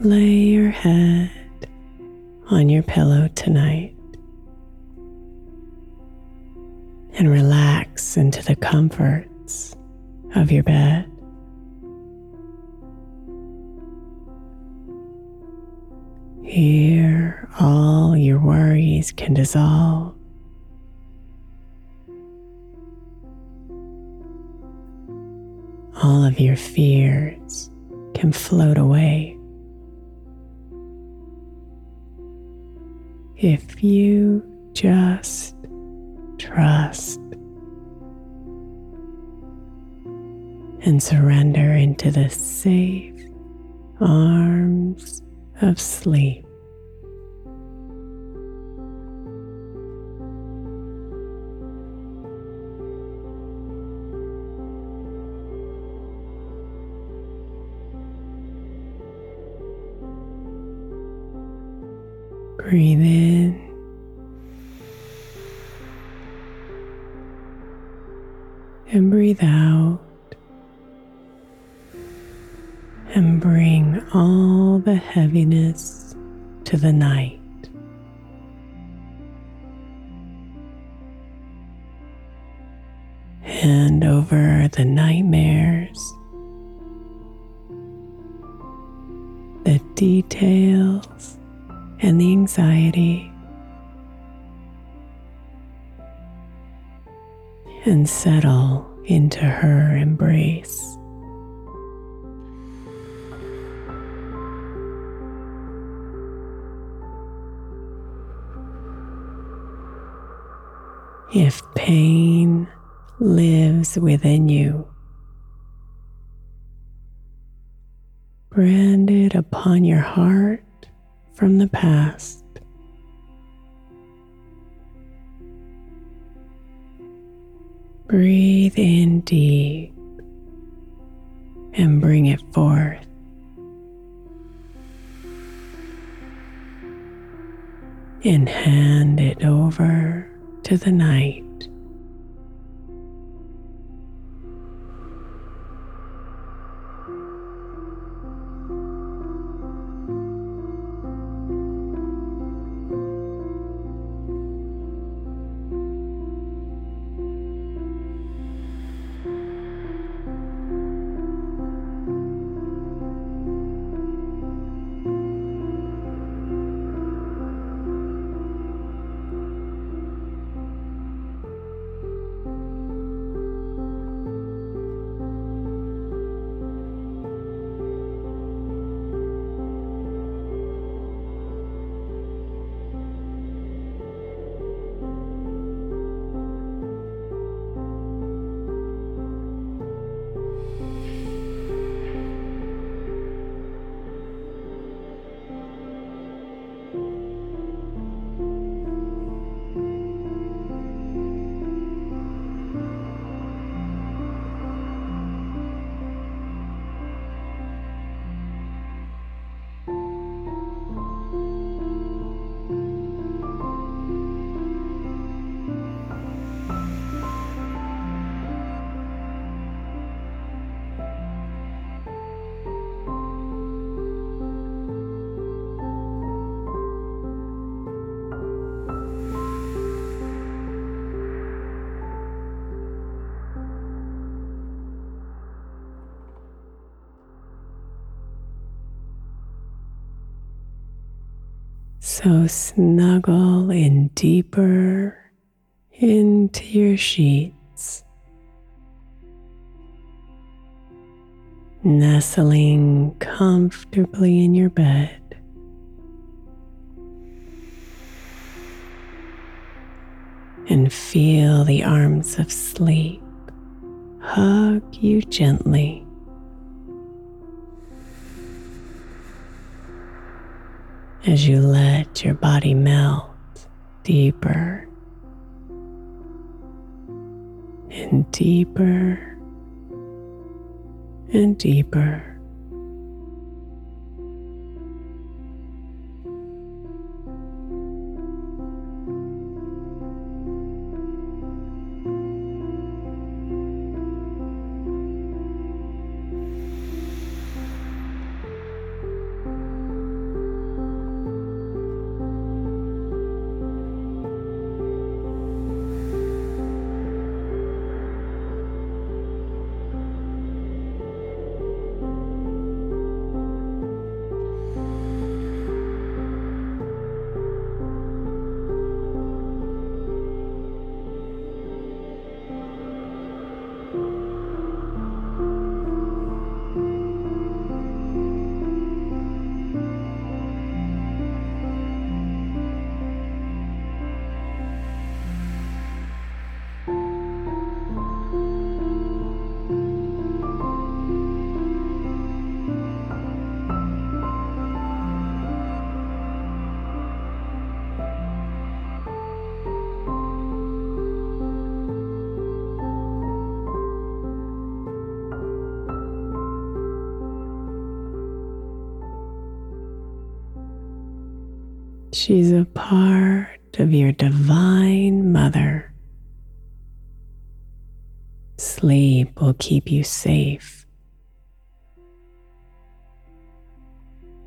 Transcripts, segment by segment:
Lay your head on your pillow tonight and relax into the comforts of your bed. Here, all your worries can dissolve. All of your fears can float away. if you just trust and surrender into the safe arms of sleep. Breathe in. And breathe out. And bring all the heaviness to the night. Hand over the nightmares, the details and the anxiety, and settle into her embrace. If pain lives within you, branded upon your heart from the past. Breathe in deep and bring it forth. And hand it over to the night. So snuggle in deeper into your sheets, nestling comfortably in your bed. And feel the arms of sleep hug you gently. As you let your body melt deeper and deeper and deeper. She's a part of your divine mother. Sleep will keep you safe,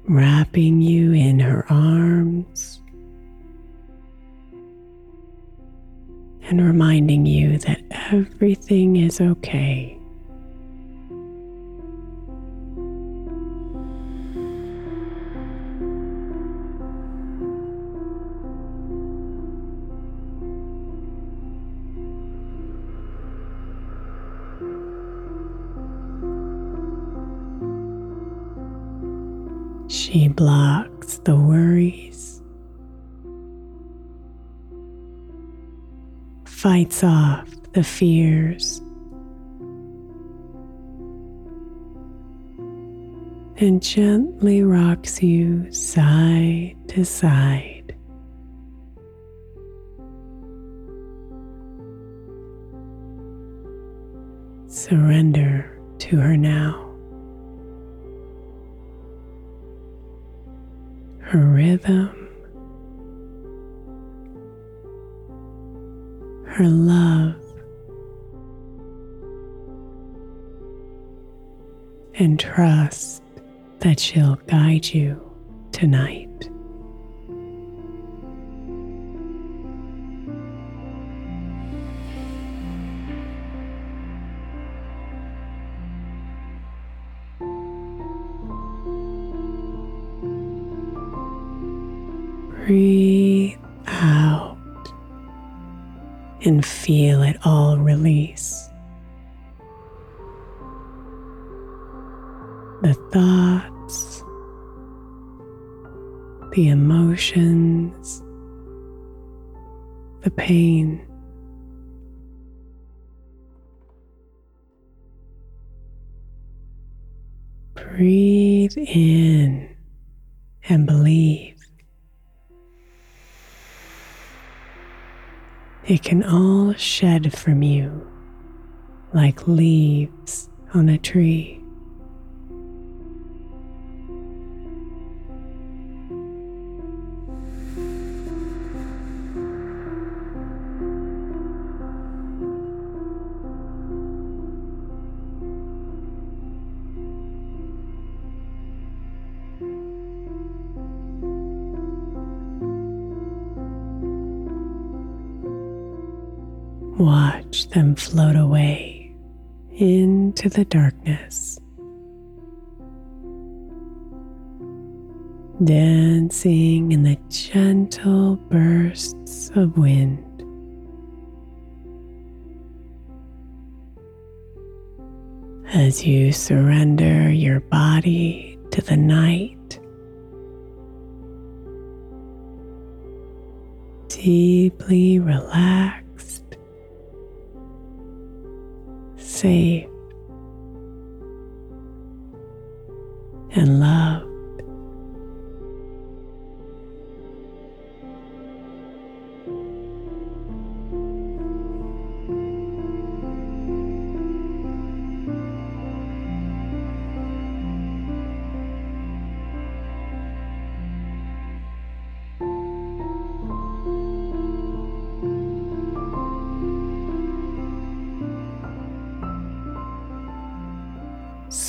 wrapping you in her arms and reminding you that everything is okay. The worries, fights off the fears, and gently rocks you side to side. Surrender to her now. Rhythm, her love, and trust that she'll guide you tonight. Breathe out and feel it all release. The thoughts, the emotions, the pain. Breathe in and believe. It can all shed from you like leaves on a tree. Watch them float away into the darkness, dancing in the gentle bursts of wind. As you surrender your body to the night, deeply relax safe and loved.